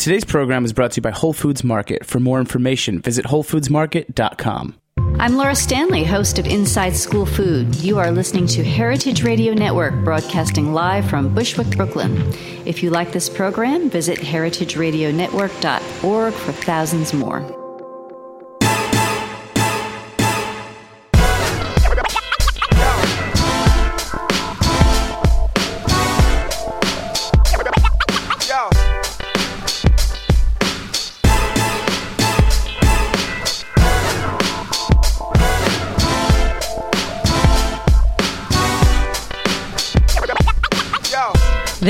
Today's program is brought to you by Whole Foods Market. For more information, visit WholeFoodsMarket.com. I'm Laura Stanley, host of Inside School Food. You are listening to Heritage Radio Network, broadcasting live from Bushwick, Brooklyn. If you like this program, visit heritageradionetwork.org for thousands more.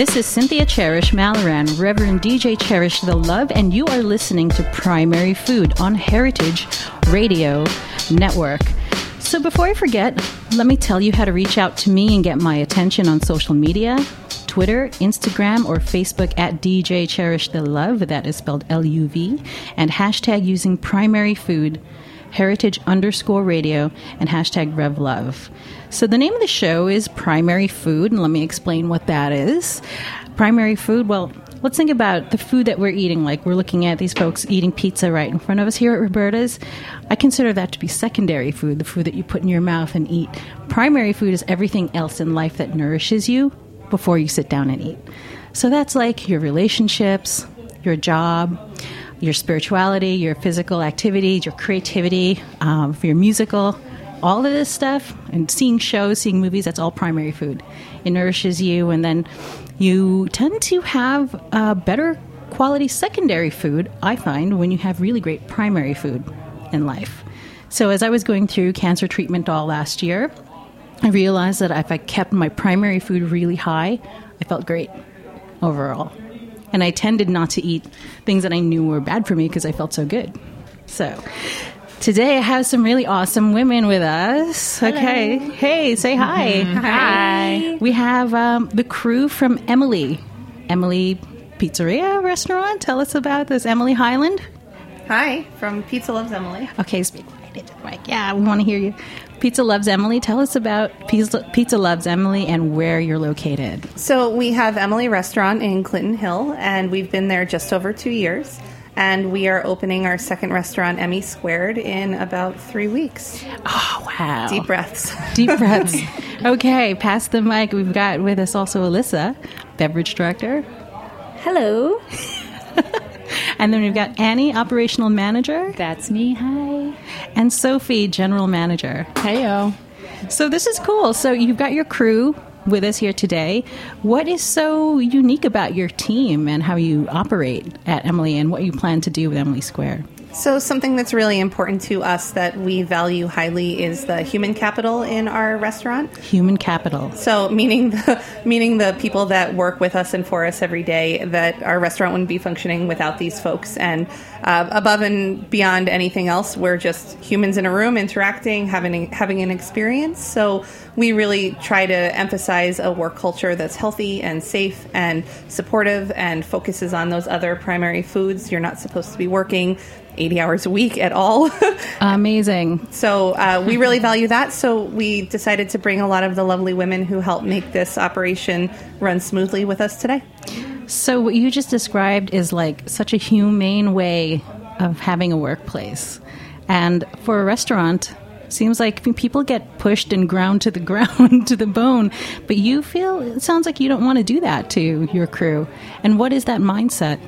This is Cynthia Cherish Malaran, Reverend DJ Cherish the Love, and you are listening to Primary Food on Heritage Radio Network. So before I forget, let me tell you how to reach out to me and get my attention on social media. Twitter, Instagram, or Facebook at DJ Cherish the Love, that is spelled L U V, and hashtag using primary food, heritage underscore radio, and hashtag Rev Love. So, the name of the show is Primary Food, and let me explain what that is. Primary food, well, let's think about the food that we're eating. Like, we're looking at these folks eating pizza right in front of us here at Roberta's. I consider that to be secondary food, the food that you put in your mouth and eat. Primary food is everything else in life that nourishes you before you sit down and eat. So, that's like your relationships, your job, your spirituality, your physical activity, your creativity, um, your musical all of this stuff and seeing shows, seeing movies, that's all primary food. It nourishes you, and then you tend to have better quality secondary food, I find, when you have really great primary food in life. So, as I was going through cancer treatment all last year, I realized that if I kept my primary food really high, I felt great overall. And I tended not to eat things that I knew were bad for me because I felt so good. So, Today I have some really awesome women with us. Hello. Okay. Hey, say hi. Mm-hmm. Hi. We have um, the crew from Emily. Emily Pizzeria Restaurant. Tell us about this. Emily Hyland. Hi, from Pizza Loves Emily. Okay, speak right into the mic. Yeah, we want to hear you. Pizza Loves Emily. Tell us about Pizza, Pizza Loves Emily and where you're located. So we have Emily Restaurant in Clinton Hill, and we've been there just over two years and we are opening our second restaurant, Emmy Squared, in about three weeks. Oh, wow. Deep breaths. Deep breaths. okay, pass the mic. We've got with us also Alyssa, beverage director. Hello. and then we've got Annie, operational manager. That's me. Hi. And Sophie, general manager. Heyo. So this is cool. So you've got your crew with us here today. What is so unique about your team and how you operate at Emily and what you plan to do with Emmy Squared? So, something that's really important to us that we value highly is the human capital in our restaurant. Human capital. So, meaning the meaning the people that work with us and for us every day. That our restaurant wouldn't be functioning without these folks. And uh, above and beyond anything else, we're just humans in a room interacting, having having an experience. So, we really try to emphasize a work culture that's healthy and safe and supportive and focuses on those other primary foods. You're not supposed to be working 80 hours a week at all. Amazing. So uh, we really value that. So we decided to bring a lot of the lovely women who help make this operation run smoothly with us today. So what you just described is like such a humane way of having a workplace. And for a restaurant, seems like people get pushed and ground to the ground to the bone but you feel it sounds like you don't want to do that to your crew and what is that mindset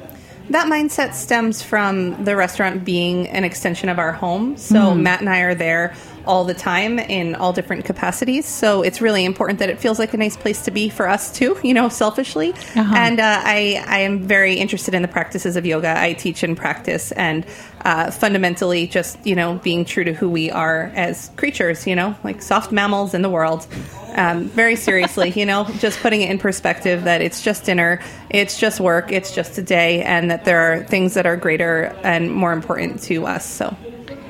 that mindset stems from the restaurant being an extension of our home. So mm. Matt and I are there all the time in all different capacities. So it's really important that it feels like a nice place to be for us too, you know, selfishly. Uh-huh. And uh, I, I am very interested in the practices of yoga. I teach and practice, and uh, fundamentally, just you know, being true to who we are as creatures. You know, like soft mammals in the world. Um, very seriously, you know, just putting it in perspective that it's just dinner, it's just work, it's just a day, and that there are things that are greater and more important to us. So,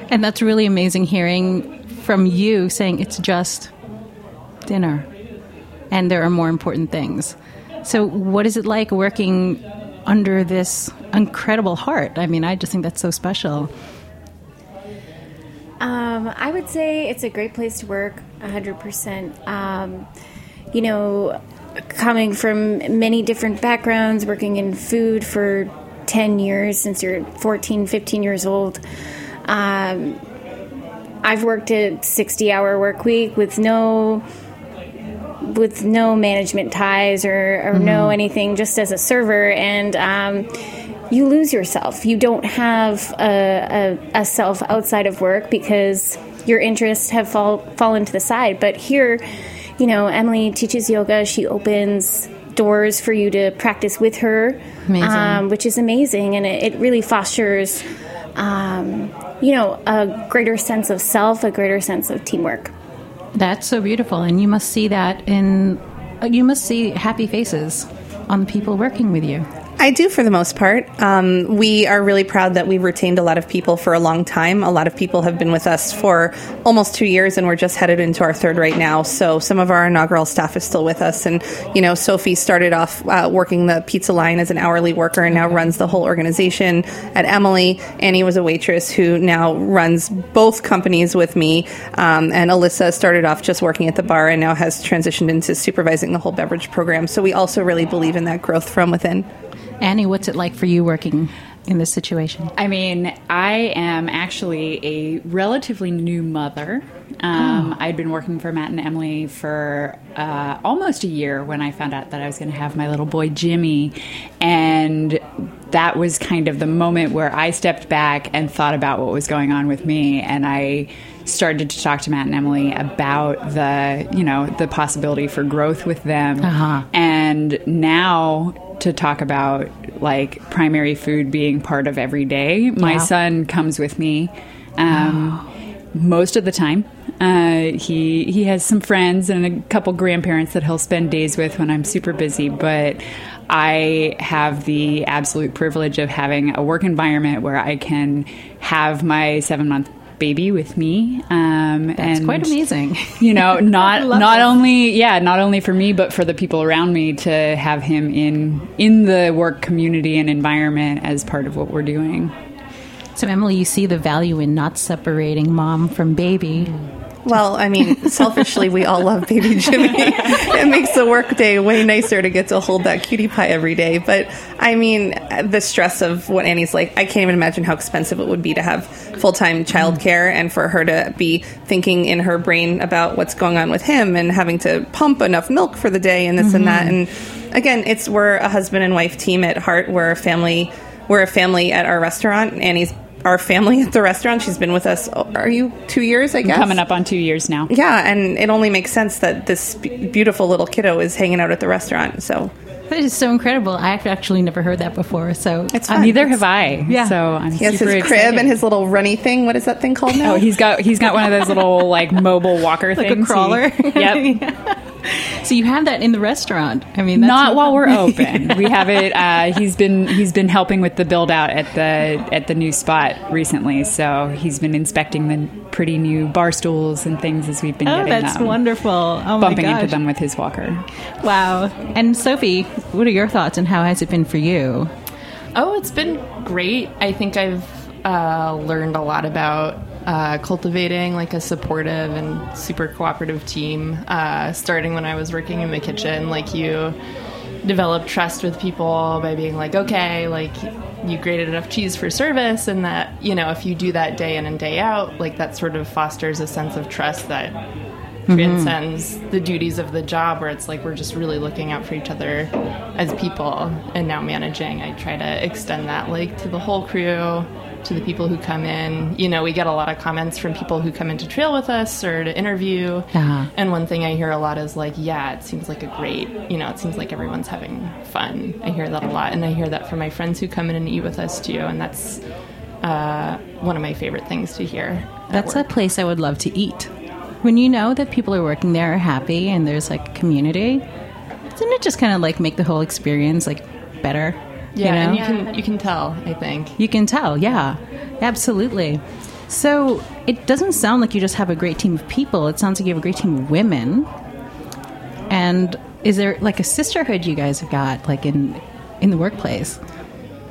and that's really amazing hearing from you saying it's just dinner and there are more important things. So, what is it like working under this incredible heart? I mean, I just think that's so special. Um, I would say it's a great place to work, 100%. Um, you know, coming from many different backgrounds, working in food for 10 years since you're 14, 15 years old. Um, I've worked a 60 hour work week with no with no management ties or, or mm-hmm. no anything, just as a server, and um, you lose yourself. You don't have a, a, a, self outside of work because your interests have fall fallen to the side. But here, you know, Emily teaches yoga. She opens doors for you to practice with her, um, which is amazing, and it, it really fosters. Um, you know, a greater sense of self, a greater sense of teamwork. That's so beautiful, and you must see that in. You must see happy faces on the people working with you. I do for the most part. Um, we are really proud that we've retained a lot of people for a long time. A lot of people have been with us for almost two years, and we're just headed into our third right now. So some of our inaugural staff is still with us. And, you know, Sophie started off uh, working the pizza line as an hourly worker and now runs the whole organization at Emily. Annie was a waitress who now runs both companies with me. Um, and Alyssa started off just working at the bar and now has transitioned into supervising the whole beverage program. So we also really believe in that growth from within. Annie, what's it like for you working in this situation? I mean, I am actually a relatively new mother. Um, oh. I'd been working for Matt and Emily for uh, almost a year when I found out that I was going to have my little boy Jimmy. And that was kind of the moment where I stepped back and thought about what was going on with me. And I started to talk to Matt and Emily about the, you know, the possibility for growth with them. Uh-huh. And now to talk about like primary food being part of every day. My yeah. son comes with me um, most of the time. Uh, he he has some friends and a couple grandparents that he'll spend days with when I'm super busy, but I have the absolute privilege of having a work environment where I can have my seven month baby with me. Um, That's and, quite amazing. You know, not not only yeah, not only for me, but for the people around me to have him in in the work community and environment as part of what we're doing. So, Emily, you see the value in not separating mom from baby. Mm well, I mean, selfishly, we all love baby Jimmy. it makes the workday way nicer to get to hold that cutie pie every day. But I mean, the stress of what Annie's like, I can't even imagine how expensive it would be to have full time childcare and for her to be thinking in her brain about what's going on with him and having to pump enough milk for the day and this mm-hmm. and that. Mm-hmm. And again, it's we're a husband and wife team at heart. We're a family. We're a family at our restaurant. Annie's our family at the restaurant. She's been with us. Are you two years? I guess coming up on two years now. Yeah, and it only makes sense that this beautiful little kiddo is hanging out at the restaurant. So that is so incredible. I've actually never heard that before. So it's uh, fun. neither have I. Yeah. So I'm he has his excited. crib and his little runny thing. What is that thing called oh, now? Oh, he's got he's got one of those little like mobile walker like things. a crawler. He, yep. yeah. So you have that in the restaurant. I mean, not while we're open. we have it. Uh, he's been he's been helping with the build out at the at the new spot recently. So he's been inspecting the pretty new bar stools and things as we've been oh, getting that's them. wonderful. Oh bumping into them with his walker. Wow. And Sophie, what are your thoughts and how has it been for you? Oh, it's been great. I think I've uh, learned a lot about uh, cultivating like a supportive and super cooperative team. Uh, starting when I was working in the kitchen, like you develop trust with people by being like, okay, like you grated enough cheese for service, and that you know if you do that day in and day out, like that sort of fosters a sense of trust that mm-hmm. transcends the duties of the job where it's like we're just really looking out for each other as people and now managing i try to extend that like to the whole crew to the people who come in. You know, we get a lot of comments from people who come in to trail with us or to interview. Uh-huh. And one thing I hear a lot is like, yeah, it seems like a great, you know, it seems like everyone's having fun. I hear that a lot. And I hear that from my friends who come in and eat with us too. And that's uh, one of my favorite things to hear. That's a place I would love to eat. When you know that people are working there are happy and there's like community, doesn't it just kind of like make the whole experience like better? Yeah, you know? and you can you can tell. I think you can tell. Yeah, absolutely. So it doesn't sound like you just have a great team of people. It sounds like you have a great team of women. And is there like a sisterhood you guys have got, like in in the workplace?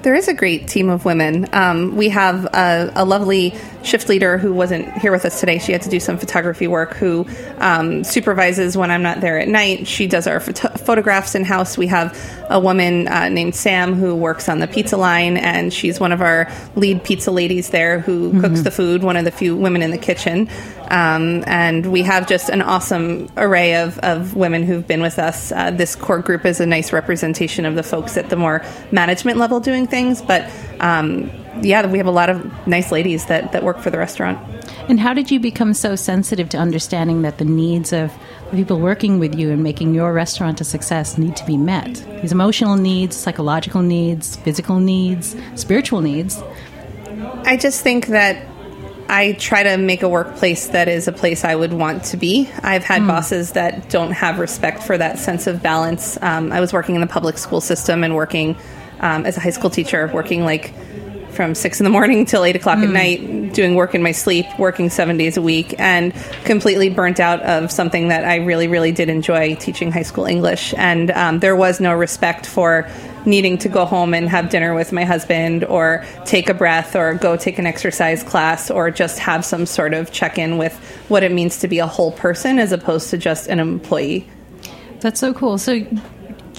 There is a great team of women. Um, we have a, a, lovely shift leader who wasn't here with us today. She had to do some photography work, who um, supervises when I'm not there at night. She does our photo- photographs in house. We have a woman uh, named Sam who works on the pizza line, and she's one of our lead pizza ladies there who mm-hmm. cooks the food, one of the few women in the kitchen. Um, and we have just an awesome array of, of women who've been with us. Uh, this core group is a nice representation of the folks at the more management level doing things, but um, yeah, we have a lot of nice ladies that, that work for the restaurant. And how did you become so sensitive to understanding that the needs of people working with you and making your restaurant a success need to be met? These emotional needs, psychological needs, physical needs, spiritual needs. I just think that I try to make a workplace that is a place I would want to be. I've had mm. bosses that don't have respect for that sense of balance. Um, I was working in the public school system and working um, as a high school teacher, working like from six in the morning till eight o'clock mm. at hmm. night, doing work in my sleep, working seven days a week, and completely burnt out of something that I really, really did enjoy teaching high school English. And um, there was no respect for needing to go home and have dinner with my husband or take a breath or go take an exercise class or just have some sort of check in with what it means to be a whole person as opposed to just an employee. That's so cool. So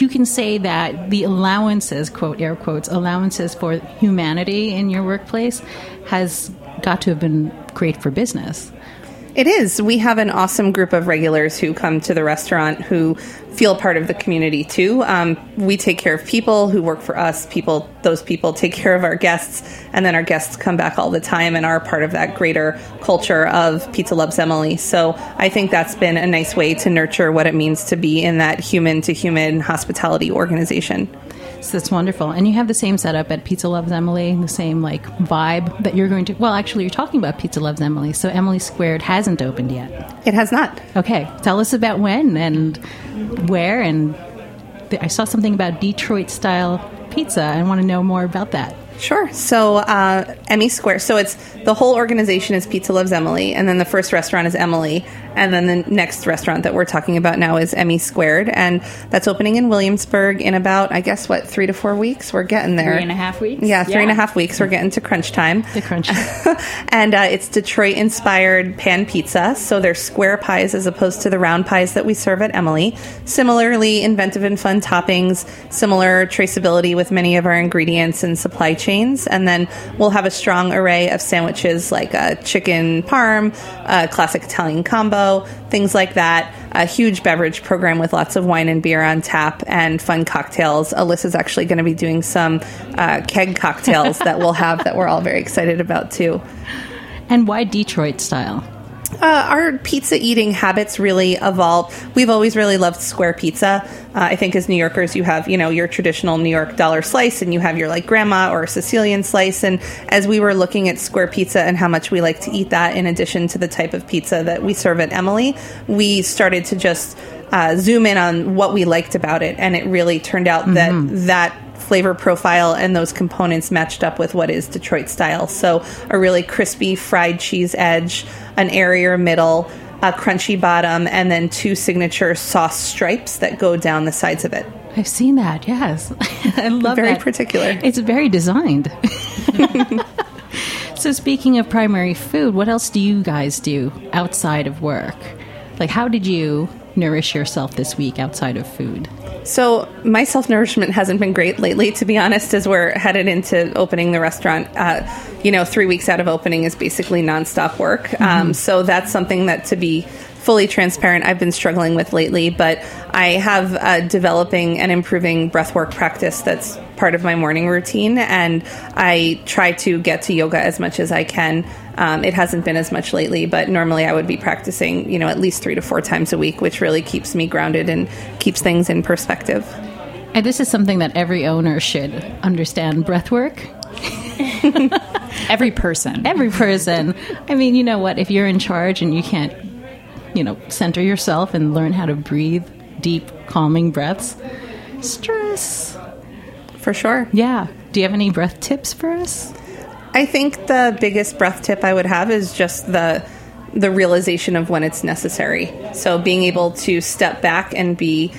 you can say that the allowances, quote air quotes, allowances for humanity in your workplace has got to have been great for business. It is. We have an awesome group of regulars who come to the restaurant who feel part of the community too. Um, we take care of people who work for us. People, those people take care of our guests, and then our guests come back all the time and are part of that greater culture of Pizza Loves Emily. So I think that's been a nice way to nurture what it means to be in that human to human hospitality organization. So that's wonderful. And you have the same setup at Pizza Loves Emily, the same like vibe that you're going to. Well, actually, you're talking about Pizza Loves Emily. So Emmy Squared hasn't opened yet. It has not. Okay, tell us about when and where. And I saw something about Detroit style pizza. I want to know more about that. Sure. So uh, Emmy Square. So it's the whole organization is Pizza Loves Emily, and then the first restaurant is Emily, and then the next restaurant that we're talking about now is Emmy Squared, and that's opening in Williamsburg in about I guess what three to four weeks. We're getting there. Three and a half weeks. Yeah, three yeah. and a half weeks. We're getting to crunch time. The crunch. and uh, it's Detroit inspired pan pizza. So they're square pies as opposed to the round pies that we serve at Emily. Similarly, inventive and fun toppings. Similar traceability with many of our ingredients and supply chains. And then we'll have a strong array of sandwiches like a chicken parm, a classic Italian combo, things like that. A huge beverage program with lots of wine and beer on tap and fun cocktails. Alyssa's actually going to be doing some uh, keg cocktails that we'll have that we're all very excited about too. And why Detroit style? Uh, our pizza eating habits really evolved. We've always really loved square pizza. Uh, I think as New Yorkers, you have you know your traditional New York dollar slice, and you have your like grandma or Sicilian slice. And as we were looking at square pizza and how much we like to eat that, in addition to the type of pizza that we serve at Emily, we started to just uh, zoom in on what we liked about it, and it really turned out mm-hmm. that that flavor profile and those components matched up with what is Detroit style. So a really crispy fried cheese edge, an airier middle, a crunchy bottom, and then two signature sauce stripes that go down the sides of it. I've seen that. Yes, I love it very that. particular. It's very designed. so, speaking of primary food, what else do you guys do outside of work? Like, how did you nourish yourself this week outside of food? So my self nourishment hasn't been great lately, to be honest. As we're headed into opening the restaurant, uh, you know, three weeks out of opening is basically nonstop work. Mm-hmm. Um, so that's something that to be fully transparent, I've been struggling with lately. But I have a developing and improving breathwork practice that's part of my morning routine, and I try to get to yoga as much as I can. Um, it hasn't been as much lately, but normally I would be practicing, you know, at least three to four times a week, which really keeps me grounded and keeps things in perspective. And this is something that every owner should understand breathwork. every person. Every person. I mean, you know what? If you're in charge and you can't, you know, center yourself and learn how to breathe deep, calming breaths, stress. For sure. Yeah. Do you have any breath tips for us? I think the biggest breath tip I would have is just the the realization of when it's necessary. So being able to step back and be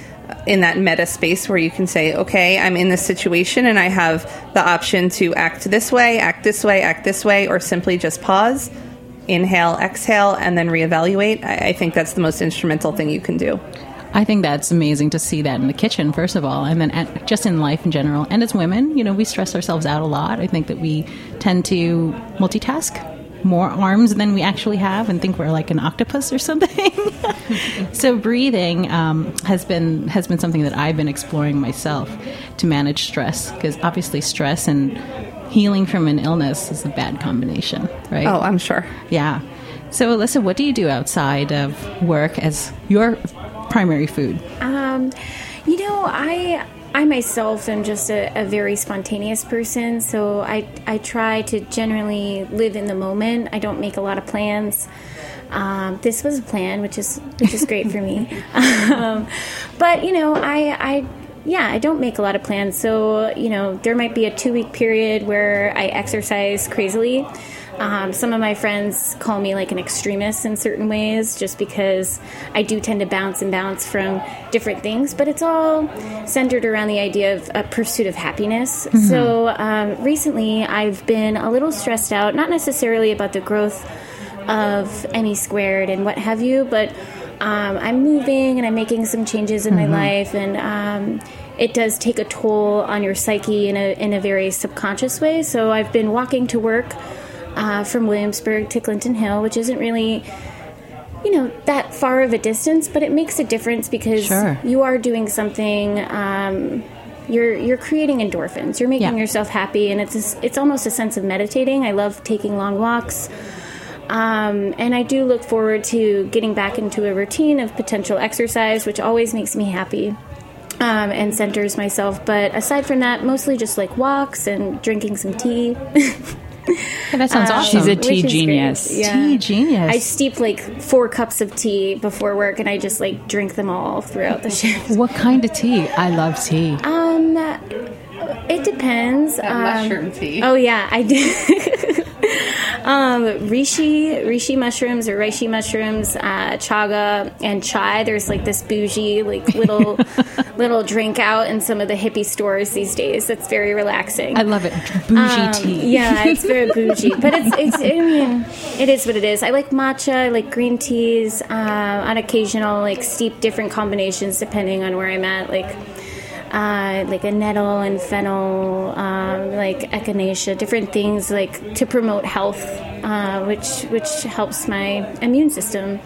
in that meta space where you can say, okay, I'm in this situation and I have the option to act this way, act this way, act this way, or simply just pause, inhale, exhale, and then reevaluate. I, I think that's the most instrumental thing you can do. I think that's amazing to see that in the kitchen, first of all, and then at, just in life in general. And as women, you know, we stress ourselves out a lot. I think that we tend to multitask more arms than we actually have and think we're like an octopus or something. so breathing um, has been has been something that I've been exploring myself to manage stress because obviously stress and healing from an illness is a bad combination, right? Oh, I'm sure. Yeah. So, Alyssa, what do you do outside of work as your primary food? Um, you know, I I myself am just a, a, very spontaneous person, so I I try to generally live in the moment. I don't make a lot of plans. Um, this was a plan, which is which is great for me. Um, but you know, I I yeah, I don't make a lot of plans. So you know, there might be a two week period where I exercise crazily. Um, some of my friends call me like an extremist in certain ways just because I do tend to bounce and bounce from different things, but it's all centered around the idea of a pursuit of happiness. Mm-hmm. So um, recently I've been a little stressed out, not necessarily about the growth of Emmy Squared and what have you, but um, I'm moving and I'm making some changes in mm-hmm. my life and um, it does take a toll on your psyche in a in a very subconscious way. So I've been walking to work uh, from Williamsburg to Clinton Hill, which isn't really you know that far of a distance, but it makes a difference because sure. you are doing something. Um, you're you're creating endorphins. You're making yeah. yourself happy, and it's a, it's almost a sense of meditating. I love taking long walks. Um, and I do look forward to getting back into a routine of potential exercise, which always makes me happy um, and centers myself. But aside from that, mostly just like walks and drinking some tea. Yeah, that sounds um, awesome. She's a tea genius. Yeah. Tea genius. I steep like four cups of tea before work, and I just like drink them all throughout the shift. What kind of tea? I love tea. Um, it depends. That um, mushroom tea. Oh yeah, I do. um, reishi, reishi mushrooms or reishi mushrooms, uh, chaga, and chai. There's like this bougie, like little little drink out in some of the hippie stores these days. That's very relaxing. I love it. Bougie um, tea. Yeah, it's very bougie, but it's it's. I mean, it is what it is. I like matcha. I like green teas. Uh, on occasion, I'll like steep different combinations depending on where I'm at. Like uh, like a nettle and fennel, um, like echinacea, different things like to promote health, uh, which which helps my immune system.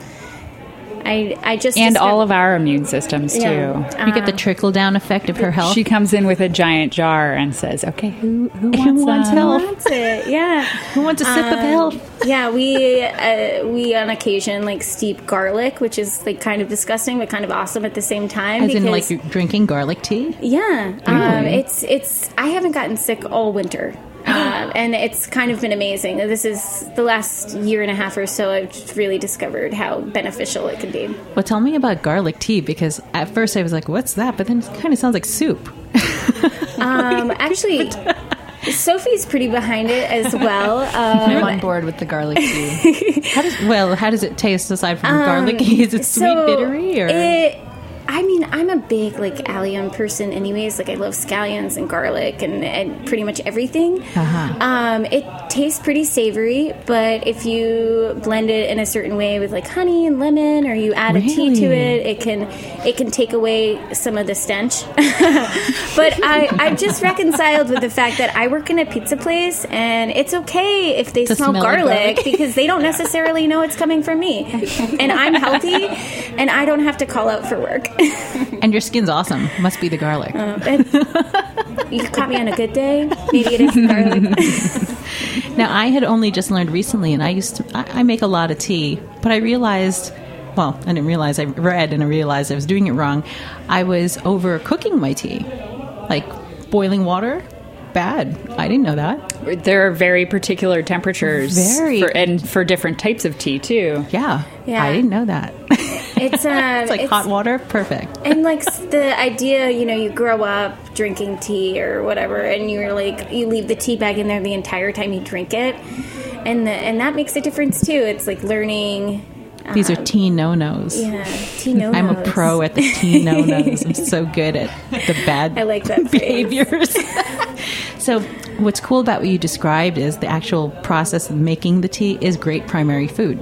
I, I just and all of our immune systems too. Yeah. You get the trickle down effect of her health. She comes in with a giant jar and says, "Okay, who who wants, who wants health? Who wants it? Yeah, who wants a sip um, of health? Yeah, we uh, we on occasion like steep garlic, which is like kind of disgusting but kind of awesome at the same time. As because, in, like drinking garlic tea. Yeah, really? um, it's it's. I haven't gotten sick all winter. Uh, and it's kind of been amazing. This is the last year and a half or so I've really discovered how beneficial it can be. Well, tell me about garlic tea because at first I was like, "What's that?" But then it kind of sounds like soup. um, actually. Sophie's pretty behind it as well. Um, I'm on board with the garlic tea. how does, well, how does it taste aside from um, garlicky? Is it sweet, so bittery, or it, I mean, I'm a big like allium person, anyways. Like I love scallions and garlic and, and pretty much everything. Uh-huh. Um, it tastes pretty savory, but if you blend it in a certain way with like honey and lemon, or you add really? a tea to it, it can it can take away some of the stench. but I I just reconciled with the fact that I work in a pizza place, and it's okay if they smell, smell, garlic, garlic because they don't necessarily know it's coming from me, and I'm healthy, and I don't have to call out for work. and your skin's awesome. Must be the garlic. Uh, you caught me on a good day. Maybe it is garlic. now, I had only just learned recently, and I used to, I, I make a lot of tea, but I realized well, I didn't realize I read and I realized I was doing it wrong. I was overcooking my tea, like boiling water. Bad. I didn't know that. There are very particular temperatures, very, for, and for different types of tea too. Yeah, yeah. I didn't know that. It's, um, it's like it's, hot water, perfect. And like the idea, you know, you grow up drinking tea or whatever, and you're like, you leave the tea bag in there the entire time you drink it, and the, and that makes a difference too. It's like learning These are teen no nos. Yeah, tea no nos. I'm a pro at the tea no nos. I'm so good at the bad I like that behaviors. so, what's cool about what you described is the actual process of making the tea is great primary food.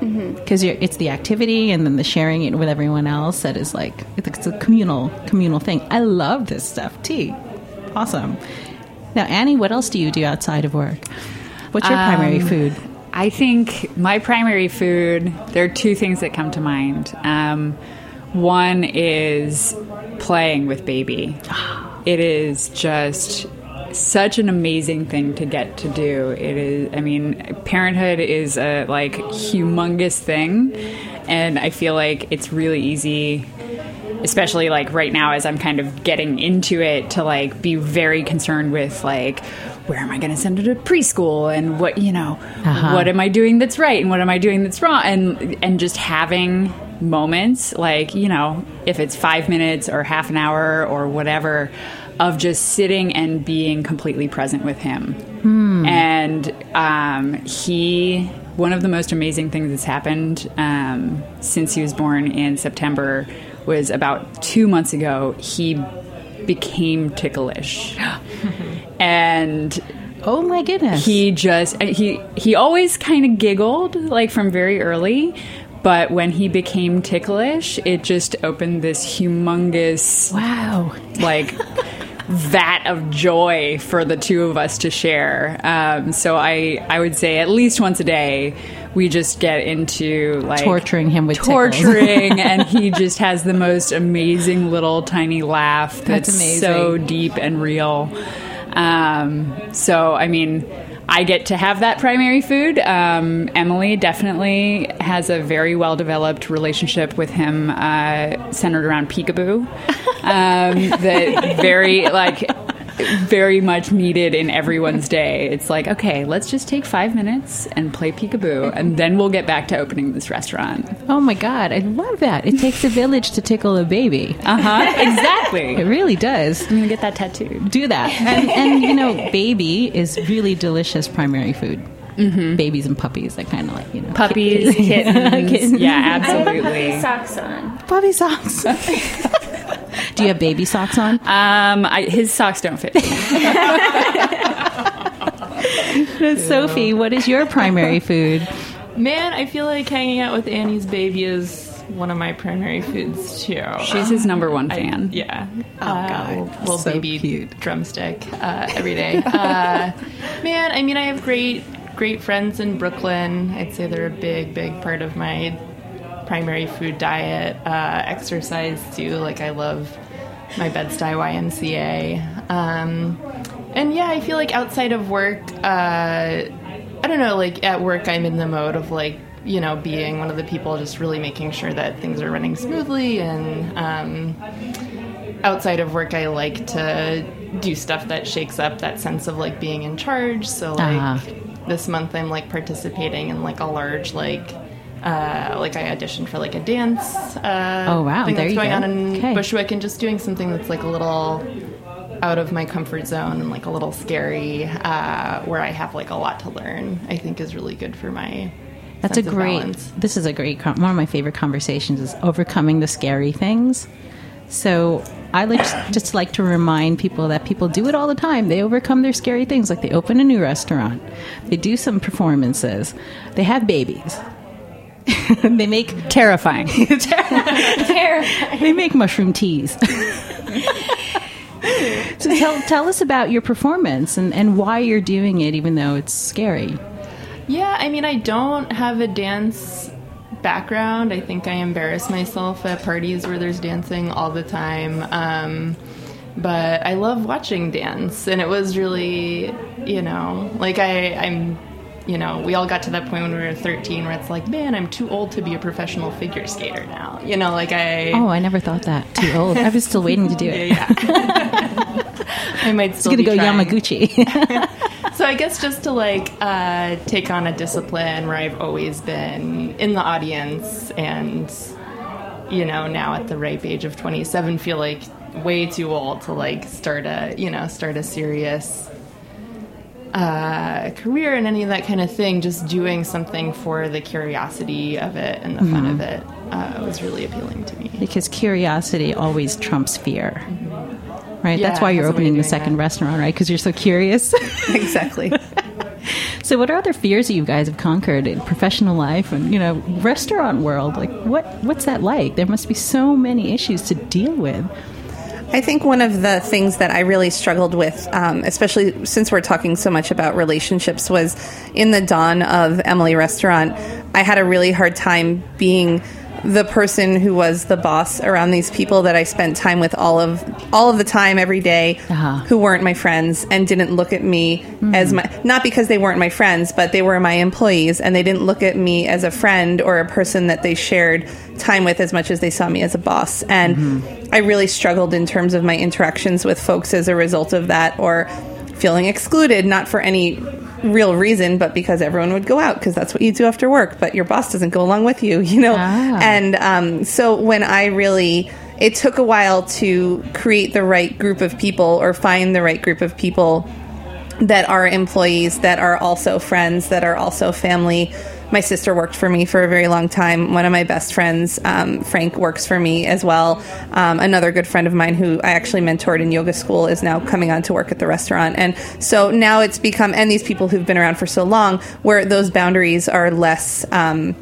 Because it's the activity and then the sharing it with everyone else that is like it's a communal communal thing. I love this stuff. Tea, awesome. Now, Annie, what else do you do outside of work? What's your primary Um, food? I think my primary food, there are two things that come to mind. Um, one is playing with baby. It is just such an amazing thing to get to do. It is, I mean, parenthood is a like humongous thing, and I feel like it's really easy especially like right now as I'm kind of getting into it to like be very concerned with like where am I going to send her to preschool? And what you know uh-huh. what am I doing that's right? And what am I doing that's wrong? And and just having moments like you know if it's 5 minutes or half an hour or whatever of just sitting and being completely present with him and um, he one of the most amazing things that's happened um, since he was born in September was about two months ago. He became ticklish, and Oh my goodness! he just he he always kind of giggled like from very early. But when he became ticklish, it just opened this humongous wow. like vat of joy for the two of us to share. Um, so I I would say at least once a day we just get into like Torturing him with torturing, and he just has the most amazing little tiny laugh that's, That's amazing. so deep and real. Um, so I mean. I get to have that primary food. Um, Emily definitely has a very well developed relationship with him, uh, centered around peekaboo. Um, that very like very much needed in everyone's day. It's like, okay, let's just take five minutes and play peekaboo, and then we'll get back to opening this restaurant. Oh my god, I love that. It takes a village to tickle a baby. Uh huh. exactly. It really does. I'm gonna get that tattooed. Do that. And, and you know, baby is really delicious primary food. Mm-hmm. Babies and puppies, that kind of like, you know. Puppies, kittens. Kittens. Yeah, I have puppy absolutely. socks on. Puppy socks. Do you have baby socks on? Um, I, his socks don't fit. Sophie, what is your primary food? Man, I feel like hanging out with Annie's baby is one of my primary foods too. She's his number one I- fan. yeah. Oh God. little, little So baby cute. drumstick uh, every day. Uh, man, I mean, I have great, great friends in Brooklyn. I'd say they're a big, big part of my primary food diet. Uh, exercise too. Like I love my Bed-Stuy YMCA. Um, and yeah, I feel like outside of work, uh, I don't know, like at work, I'm in the mode of like, you know, being one of the people just really making sure that things are running smoothly. And um, outside of work, I like to do stuff that shakes up that sense of like being in charge. So, like, Ah. this month, I'm like participating in like a large, like, uh, like I auditioned for like a dance. Uh, Oh, wow. Thing There that's you going go. on in Okay. Bushwick, and just doing something that's like a little out of my comfort zone and like a little scary, uh, where I have like a lot to learn. I think is really good for my. That's a great. This is a great. One of my favorite conversations is overcoming the scary things. So I like just like to remind people that people do it all the time. They overcome their scary things, like they open a new restaurant, they do some performances, they have babies, they make Terrifying. they make mushroom teas. so tell tell us about your performance and, and why you're doing it, even though it's scary. Yeah, I mean, I don't have a dance background. I think I embarrass myself at parties where there's dancing all the time. Um, but I love watching dance, and it was really, you know, like I, I'm, you know, we all got to that point when we were 13 where it's like, man, I'm too old to be a professional figure skater now. You know, like I, Oh, I never thought that. Too old. I was still waiting to do it. yeah, I might It's still gonna be go trying. Yamaguchi. So I guess just to like uh, take on a discipline where I've always been in the audience and you know now at the ripe age of 27 feel like way too old to like start a you know start a serious uh, career and any of that kind of thing, just doing something for the curiosity of it and the fun of it uh, was really appealing to me. Because curiosity always trumps fear. Right? Yeah, That's why you're opening the second that. restaurant, right? Because you're so curious. exactly. so, what are other fears that you guys have conquered in professional life and, you know, restaurant world? Like, what what's that like? There must be so many issues to deal with. I think one of the things that I really struggled with, um, especially since we're talking so much about relationships, was in the dawn of Emily Restaurant. I had a really hard time being the person who was the boss around these people that I spent time with all of all of the time every day, Uh-huh. who weren't my friends and didn't look at me as my not because they weren't my friends, but they were my employees and they didn't look at me as a friend or a person that they shared time with as much as they saw me as a boss. And I really struggled in terms of my interactions with folks as a result of that or feeling excluded, not for any real reason, but because everyone would go out because that's what you do after work, but your boss doesn't go along with you, you know? Ah. And um, so when I really, it took a while to create the right group of people or find the right group of people that are employees that are also friends that are also family my sister worked for me for a very long time. One of my best friends um, frank works for me as well. Um, another good friend of mine who i actually mentored in yoga school is now coming on to work at the restaurant. And so now it's become and these people who've been around for so long where those boundaries are less um,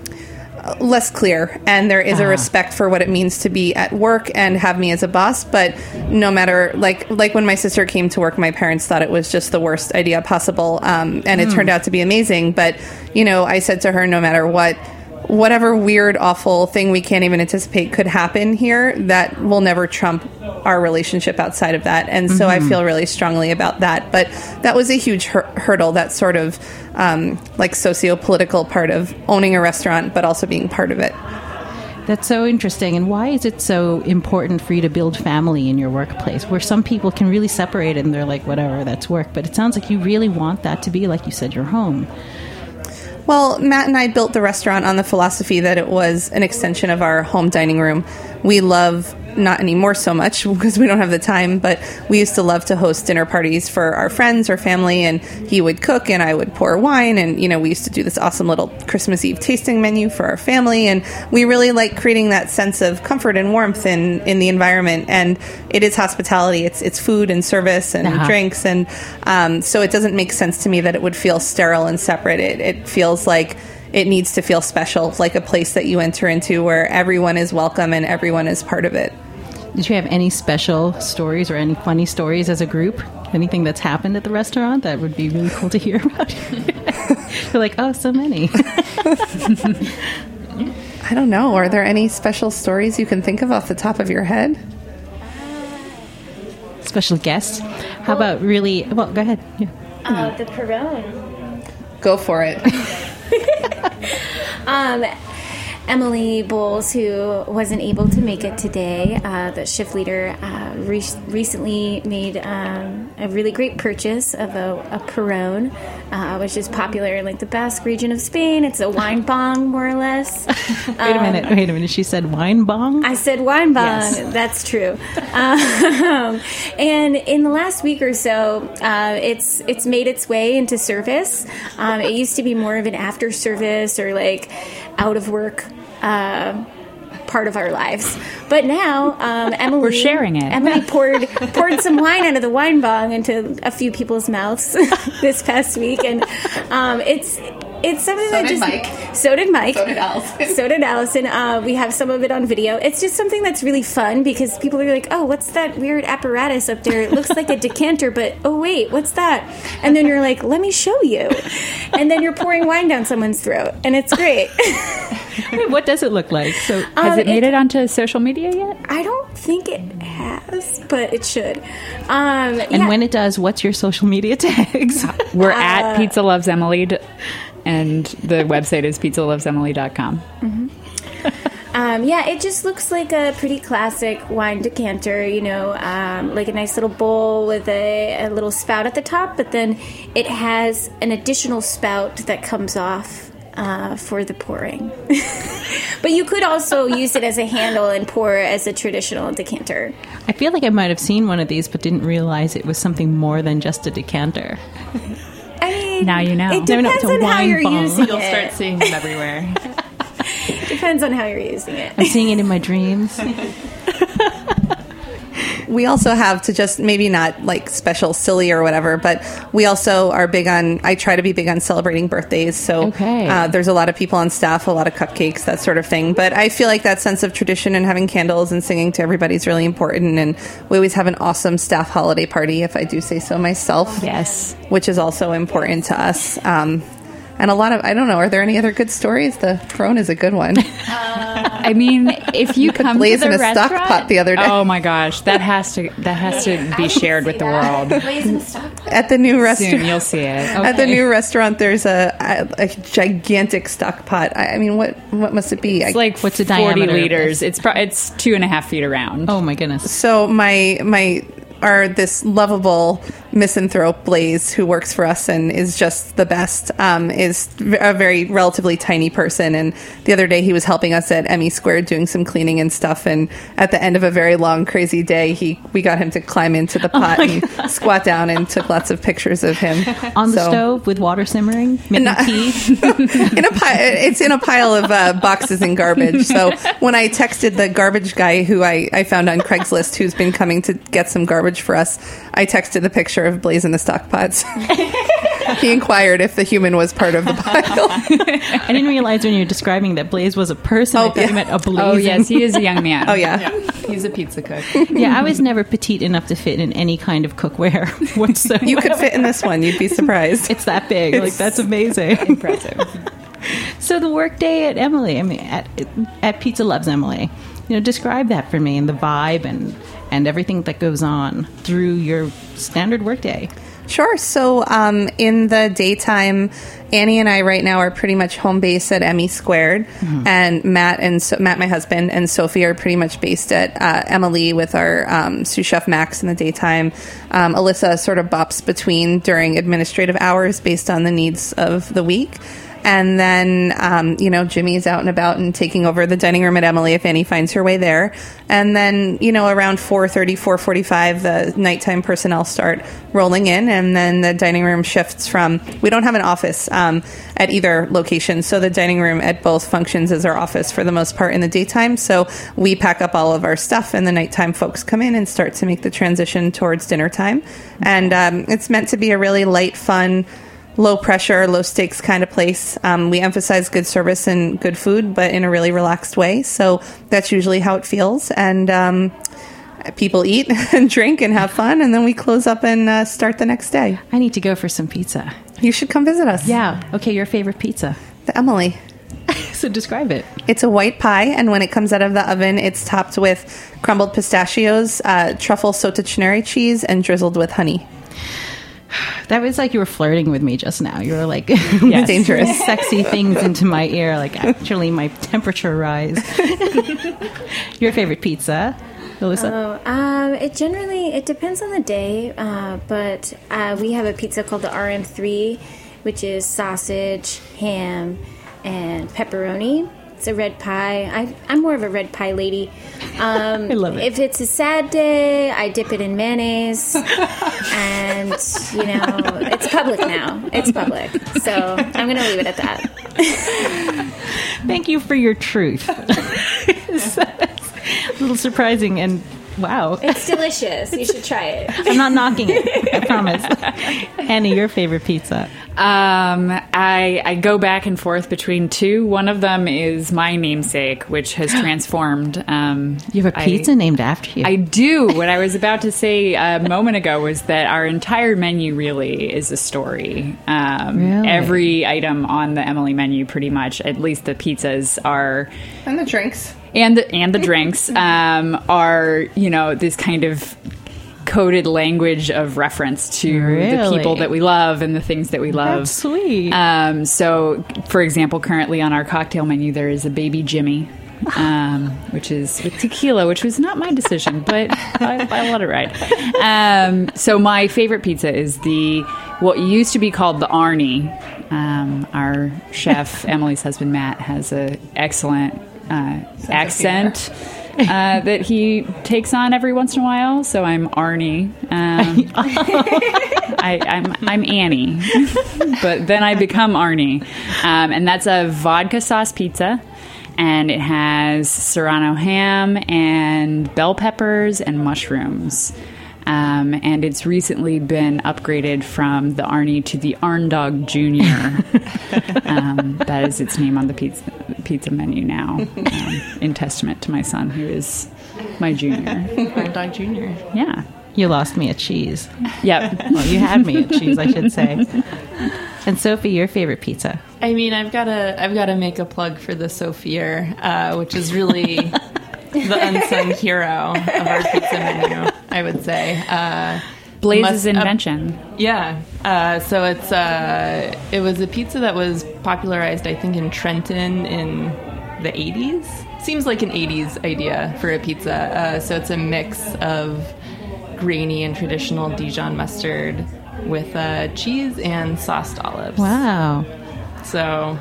less clear and there is a respect for what it means to be at work and have me as a boss but no matter like like when my sister came to work my parents thought it was just the worst idea possible um, and it turned out to be amazing but you know i said to her no matter what whatever weird awful thing we can't even anticipate could happen here that will never trump our relationship outside of that and so i feel really strongly about that but that was a huge hur- hurdle that sort of um, like socio-political part of owning a restaurant but also being part of it That's so interesting. And why is it so important for you to build family in your workplace where some people can really separate it and they're like, whatever, that's work. But it sounds like you really want that to be, like you said, your home. Well, Matt and I built the restaurant on the philosophy that it was an extension of our home dining room. We love, not anymore so much because we don't have the time, but we used to love to host dinner parties for our friends or family, and he would cook and I would pour wine. And, you know, we used to do this awesome little Christmas Eve tasting menu for our family. And we really like creating that sense of comfort and warmth in, in the environment. And it is hospitality, it's, it's food and service and Uh-huh. drinks. And um, so it doesn't make sense to me that it would feel sterile and separate. It, it feels like it needs to feel special, like a place that you enter into where everyone is welcome and everyone is part of it. Did you have any special stories or any funny stories as a group? Anything that's happened at the restaurant that would be really cool to hear about? You're like, oh, so many. I don't know. Are there any special stories you can think of off the top of your head? Special guests. How about really? Well, go ahead. Yeah. Uh, the porrón. Go for it. Um, Emily Bowles, who wasn't able to make it today, uh, the shift leader, uh, re- recently made um, a really great purchase of a, a uh, which is popular in like the Basque region of Spain. It's a wine bong, more or less. Wait a minute. Wait a minute. She said wine bong. I said wine bong. Yes. That's true. Um, and in the last week or so, uh, it's it's made its way into service. Um, it used to be more of an after service or like out of work. Uh, part of our lives, but now um, Emily We're sharing it. Emily poured poured some wine out of the wine bong into a few people's mouths this past week, and um, it's it's something that did just Mike. so did Mike, So did Allison. so did Allison. Uh, we have some of it on video. It's just something that's really fun because people are like, "Oh, what's that weird apparatus up there? It looks like a decanter, but oh wait, what's that?" And then you're like, "Let me show you," and then you're pouring wine down someone's throat, and it's great. Wait, what does it look like? So Has Um, it made it- it onto social media yet? I don't think it has, but it should. Um, And yeah. when it does, what's your social media tags? We're Uh, at Pizza Loves Emily, d- and the website is pizzalovesemily.com. Um, yeah, it just looks like a pretty classic wine decanter, you know, um, like a nice little bowl with a, a little spout at the top, but then it has an additional spout that comes off uh, for the pouring. but you could also use it as a handle and pour as a traditional decanter. I feel like I might have seen one of these, but didn't realize it was something more than just a decanter. I I, Now you know. It Now we know depends it's a on how wine you're bong. using You'll it. start seeing them everywhere. Depends on how you're using it. I'm seeing it in my dreams. we also have to just maybe not like special silly or whatever but we also are big on i try to be big on celebrating birthdays so Okay. uh, there's a lot of people on staff a lot of cupcakes that sort of thing but i feel like that sense of tradition and having candles and singing to everybody is really important and we always have an awesome staff holiday party if i do say so myself Yes. which is also important to us um, and a lot of i don't know are there any other good stories the throne is a good one uh, I mean, if you put come to Blaze the in a stock restaurant, pot the other day. Oh my gosh, that has to that has to be shared with the world. at the new restaurant Soon you'll see it. At the new restaurant, there's a, a, a gigantic stock pot. I, I mean, what what must it be? It's I, like What's the forty diameter of liters. It's pro- it's two and a half feet around. Oh my goodness. so my my are this lovable misanthrope Blaze who works for us and is just the best. Um, is a very relatively tiny person, and the other day he was helping us at Emmy Squared doing some cleaning and stuff. And at the end of a very long, crazy day, he we got him to climb into the pot and squat down and took lots of pictures of him On the So- stove with water simmering, making tea. in a pi- it's in a pile of uh, boxes and garbage. So when I texted the garbage guy who I, I found on Craigslist, who's been coming to get some garbage for us, I texted the picture of Blaze in the stock pots. he inquired if the human was part of the pile. I didn't realize when you were describing that Blaze was a person. Oh, thought you yeah. meant a blaze. Oh yes, he is a young man. oh yeah. He's a pizza cook. yeah. I was never petite enough to fit in any kind of cookware whatsoever. you could fit in this one. You'd be surprised. It's that big. like that's amazing. Impressive. So the workday at Emily, I mean, at at Pizza Loves Emily, you know, describe that for me and the vibe and and everything that goes on through your standard workday. Sure. So, um, in the daytime, Annie and I right now are pretty much home base at Emmy Squared, and Matt and so- Matt, my husband, and Sophie are pretty much based at uh, Emily with our um, sous chef Max in the daytime. Um, Alyssa sort of bops between during administrative hours based on the needs of the week. And then, um, you know, Jimmy's out and about and taking over the dining room at Emily if Annie finds her way there. And then, you know, around 4.30, 4.45, the nighttime personnel start rolling in. And then the dining room shifts from, we don't have an office um, at either location. So the dining room at both functions is our office for the most part in the daytime. So we pack up all of our stuff and the nighttime folks come in and start to make the transition towards dinner time. And um, it's meant to be a really light, fun, low pressure, low stakes kind of place. Um, we emphasize good service and good food, but in a really relaxed way. So that's usually how it feels. And um, people eat and drink and have fun, and then we close up and uh, start the next day. I need to go for some pizza. You should come visit us. Yeah. Okay, your favorite pizza. The Emily. So describe it. It's a white pie, and when it comes out of the oven, it's topped with crumbled pistachios, uh, truffle sottocenere cheese, and drizzled with honey. That was like you were flirting with me just now. You were like Dangerous. sexy things into my ear. Like actually, my temperature rise. your favorite pizza, Melissa? Oh, um, it generally it depends on the day, uh, but uh, we have a pizza called the RM3, which is sausage, ham, and pepperoni. It's a red pie. I, I'm more of a red pie lady. Um, I love it. If it's a sad day, I dip it in mayonnaise, and you know it's public now. It's public, so I'm going to leave it at that. Thank you for your truth. It's a little surprising and wow. It's delicious. You should try it. I'm not knocking it. I promise. Annie, your favorite pizza? Um, I I go back and forth between two. One of them is my namesake, which has transformed. Um, You have a pizza named after you. I do. What I was about to say a moment ago was that our entire menu really is a story. Um, Really? Every item on the Emily menu, pretty much, at least the pizzas, are And the drinks. and the, and the drinks um, are you know this kind of coded language of reference to the people that we love and the things that we love. That's sweet. Um, so, for example, currently on our cocktail menu, there is a baby Jimmy. Um, which is with tequila, which was not my decision, but I, I let it ride. Um, so my favorite pizza is the what used to be called the Arnie. Um, our chef Emily's husband Matt has a excellent uh, accent uh, that he takes on every once in a while. So I'm Arnie. Um, I, I'm I'm Annie, but then I become Arnie, um, and that's a vodka sauce pizza. And it has serrano ham and bell peppers and mushrooms. Um, and it's recently been upgraded from the Arnie to the Arndog Junior. um, that is its name on the pizza pizza menu now, um, in testament to my son, who is my junior. Dog Junior. Yeah. You lost me at cheese. Yep. Well, you had me at cheese, I should say. And Sophie, your favorite pizza? I mean, I've got to I've got to make a plug for the Sophier, uh, which is really the unsung hero of our pizza menu. I would say. Uh, Blaze's must- uh, invention. Yeah. Uh, so it's uh, it was a pizza that was popularized, I think, in Trenton in the 80s. Seems like an 80s idea for a pizza. Uh, so it's a mix of grainy and traditional Dijon mustard with uh, cheese and sauced olives. Wow. So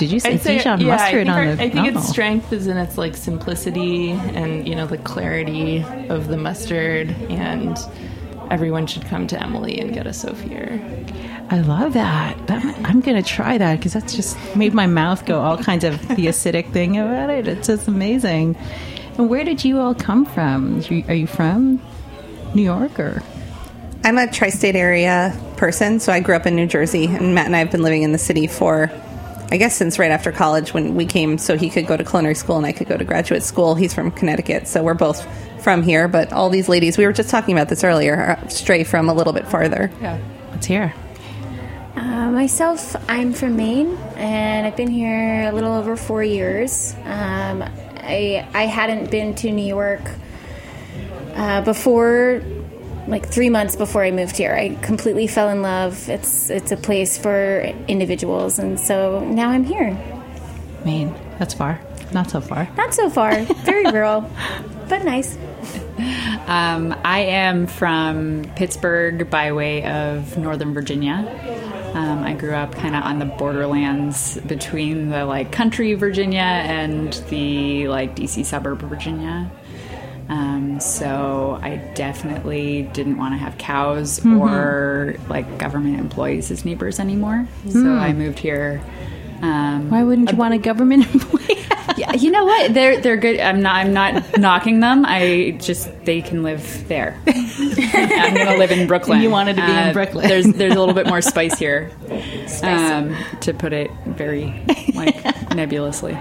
Did you say I'd say- yeah, mustard think, on our- the? I think oh. its strength is in its like simplicity and you know the clarity of the mustard, and everyone should come to Emily and get a Sophier. I love that. that I'm going to try that because that's just made my mouth go all kinds of the acidic thing about it. It's just amazing. And where did you all come from? Are you from New York or? I'm a tri state area person, so I grew up in New Jersey, and Matt and I have been living in the city for, I guess, since right after college when we came, so he could go to culinary school and I could go to graduate school. He's from Connecticut, so we're both from here, but all these ladies, we were just talking about this earlier, are stray from a little bit farther. Yeah. Let's hear. Uh, myself, I'm from Maine, and I've been here a little over four years. Um, I I hadn't been to New York uh, before, like three months before I moved here. I completely fell in love. It's it's a place for individuals, and so now I'm here. Maine. That's far. Not so far. Not so far, very rural, but nice. Um, I am from Pittsburgh by way of Northern Virginia. Um, I grew up kind of on the borderlands between the like country Virginia and the like DC suburb Virginia. Um, so I definitely didn't want to have cows or like government employees as neighbors anymore. So I moved here. Um, Why wouldn't you want a government employee? yeah, you know what? They're they're good. I'm not I'm not knocking them. I just they can live there. I'm gonna live in Brooklyn. Uh, You wanted to be in Brooklyn. There's there's a little bit more spice here, um, to put it very like nebulously.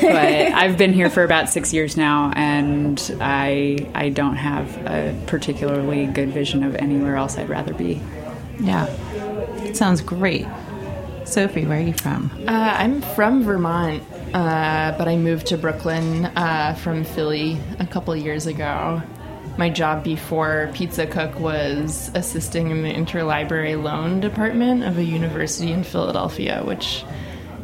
But I've been here for about six years now, and I I don't have a particularly good vision of anywhere else I'd rather be. yeah. it Sounds great. Sophie, where are you from? Uh, I'm from Vermont, uh, but I moved to Brooklyn uh, from Philly a couple years ago. My job before Pizza Cook was assisting in the interlibrary loan department of a university in Philadelphia, which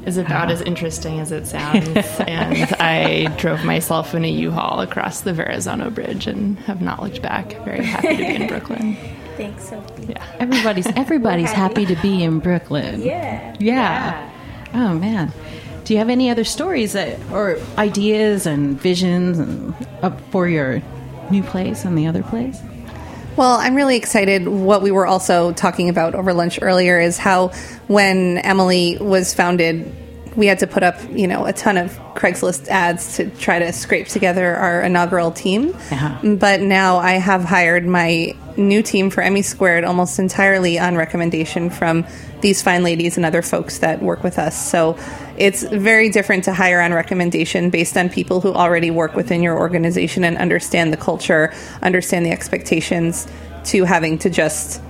is about as interesting as it sounds. and I drove myself in a U-Haul across the Verrazano Bridge and have not looked back. Very happy to be in Brooklyn. Thanks, Sophie. Everybody's everybody's happy to be in Brooklyn. Yeah. Yeah. Oh man. Do you have any other stories that or ideas and visions and uh, for your new place and the other place? Well, I'm really excited. What we were also talking about over lunch earlier is how when Emily was founded, we had to put up, you know, a ton of Craigslist ads to try to scrape together our inaugural team. Uh-huh. But now I have hired my new team for Emmy Squared almost entirely on recommendation from these fine ladies and other folks that work with us. So it's very different to hire on recommendation based on people who already work within your organization and understand the culture, understand the expectations, to having to just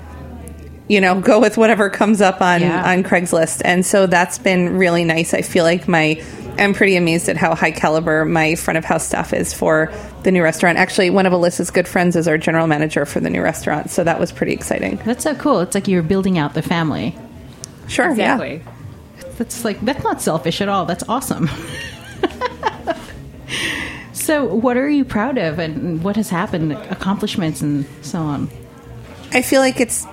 you know go with whatever comes up on Yeah. on Craigslist. And so that's been really nice. I feel like my I'm pretty amazed at how high caliber my front of house staff is for the new restaurant. Actually, one of Alyssa's good friends is our general manager for the new restaurant, so that was pretty exciting. That's so cool. It's like you're building out the family. Sure, Exactly. That's like that's not selfish at all. That's awesome. so, what are you proud of, and what has happened, accomplishments, and so on? I feel like it's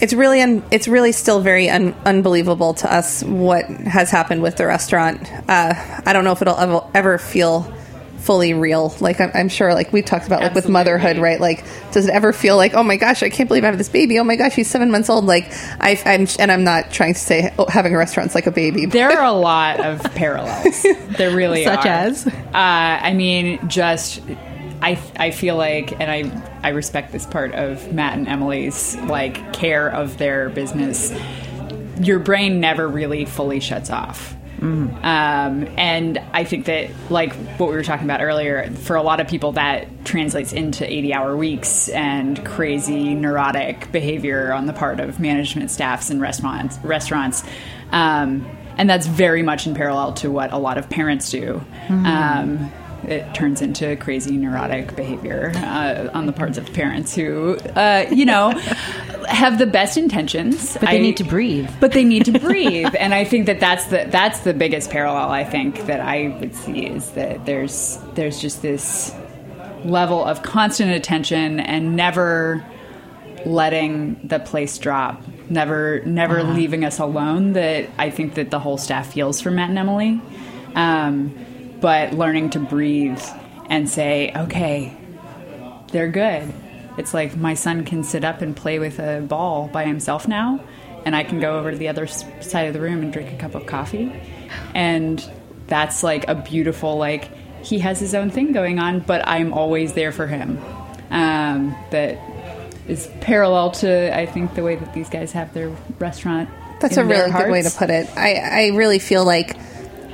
it's really un, it's really still very un, unbelievable to us what has happened with the restaurant. Uh, I don't know if it'll ever, ever feel fully real. Like I'm, I'm sure, like we talked about, like with motherhood, right? Like, does it ever feel like, oh my gosh, I can't believe I have this baby. Oh my gosh, he's seven months old. Like, I, I'm, and I'm not trying to say oh, having a restaurant's like a baby. There are a lot of parallels. There really Such are. as? Uh, I mean, just I I feel like, and I I respect this part of Matt and Emily's like care of their business. Your brain never really fully shuts off. Um, and I think that, like what we were talking about earlier, for a lot of people, that translates into 80 hour weeks and crazy neurotic behavior on the part of management staffs and restaurants. restaurants. Um, and that's very much in parallel to what a lot of parents do. Um, it turns into crazy neurotic behavior uh, on the parts of parents who, uh, you know, have the best intentions, But they need to breathe. But they need to breathe, and I think that that's the that's the biggest parallel. I think that I would see is that there's there's just this level of constant attention and never letting the place drop never never leaving us alone that i think that the whole staff feels for matt and emily um, but learning to breathe and say okay they're good it's like my son can sit up and play with a ball by himself now and i can go over to the other side of the room and drink a cup of coffee and that's like a beautiful like he has his own thing going on but i'm always there for him um, that is parallel to I think the way that these guys have their restaurant. That's a really good way to put it. I, I really feel like,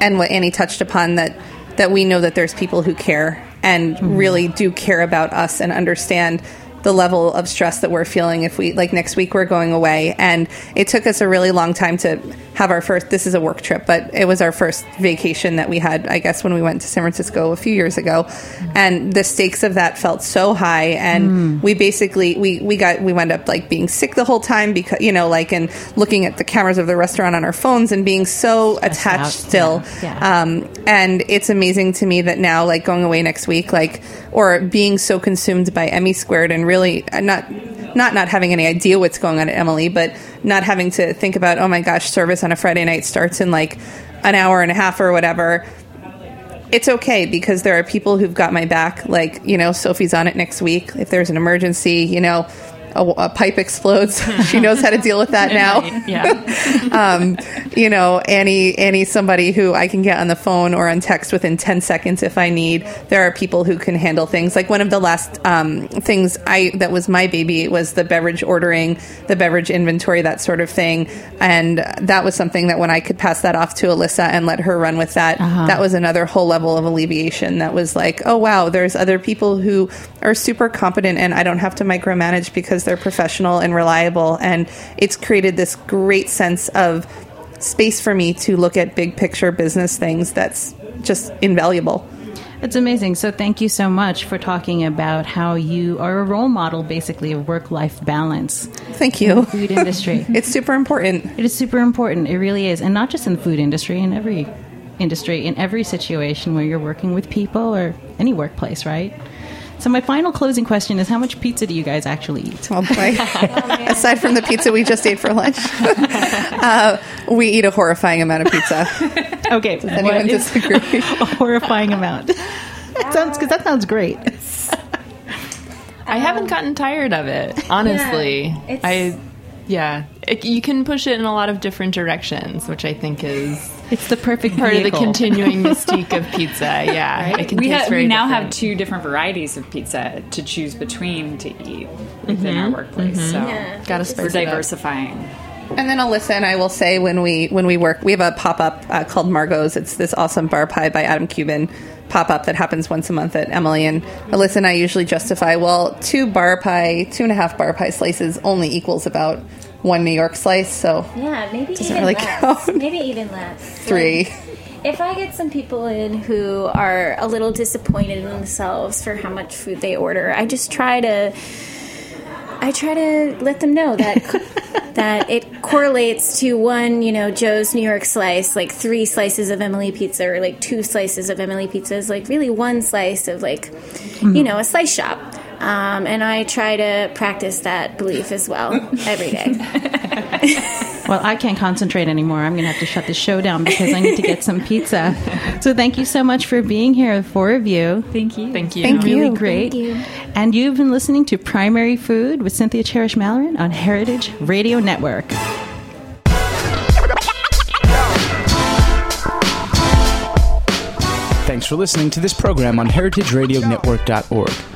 and what Annie touched upon that that we know that there's people who care and Mm-hmm. really do care about us and understand the level of stress that we're feeling if we like next week we're going away and it took us a really long time to have our first this is a work trip but it was our first vacation that we had i guess when we went to san francisco a few years ago and the stakes of that felt so high and we basically we we got we wound up like being sick the whole time because you know like and looking at the cameras of the restaurant on our phones and being so attached out. still Yeah. Yeah. um, and it's amazing to me that now, like going away next week, like or being so consumed by Emmy squared and really uh, not not not having any idea what's going on at Emily, but not having to think about oh my gosh, service on a Friday night starts in like an hour and a half or whatever. It's okay because there are people who've got my back. Like you know, Sophie's on it next week. If there's an emergency, you know. A, a pipe explodes. she knows how to deal with that now yeah. um, you know, Annie, Annie's somebody who I can get on the phone or on text within 10 seconds if I need. There are people who can handle things. Like one of the last um, things I that was my baby was the beverage ordering, the beverage inventory, that sort of thing. And that was something that when I could pass that off to Alyssa and let her run with that, that was another whole level of alleviation. That was like, oh wow, there's other people who are super competent and I don't have to micromanage because they're professional and reliable. And it's created this great sense of space for me to look at big picture business things that's just invaluable. It's amazing. So thank you so much for talking about how you are a role model, basically, of work-life balance Thank you. food industry. It's super important. It is super important. It really is, and not just in the food industry, in every industry, in every situation where you're working with people or any workplace, right? So my final closing question is: How much pizza do you guys actually eat? Oh boy. Aside from the pizza we just ate for lunch, uh, we eat a horrifying amount of pizza. Okay, does Anyone what is disagree? a horrifying amount? That sounds because that sounds great. I haven't gotten tired of it, honestly. Yeah, it's- I, yeah, it, you can push it in a lot of different directions, which I think is It's the perfect part of the continuing mystique of pizza. Yeah, it can We, taste ha- very we now have two different varieties of pizza to choose between to eat within our workplace. So Yeah. Gotta we're spice it up. diversifying. And then Alyssa and I will say when we when we work, we have a pop up uh, called Margot's. It's this awesome bar pie by Adam Kuban pop up that happens once a month at Emily and Alyssa and I usually justify. Well, two bar pie, two and a half bar pie slices only equals about one New York slice. So Yeah, maybe even really less. count. Maybe even less. three. Like, if I get some people in who are a little disappointed in themselves for how much food they order, I just try to I try to let them know that that it correlates to one, you know, Joe's New York slice, like three slices of Emily pizza or like two slices of Emily pizzas, like really one slice of like you mm-hmm. know, a slice shop. Um, and I try to practice that belief as well every day. Well, I can't concentrate anymore. I'm going to have to shut the show down because I need to get some pizza. So thank you so much for being here, the four of you. Thank you. Thank you. Thank you. Really great. you. And you've been listening to Primary Food with Cynthia Cherish Malaran on Heritage Radio Network. Thanks for listening to this program on heritageradionetwork.org.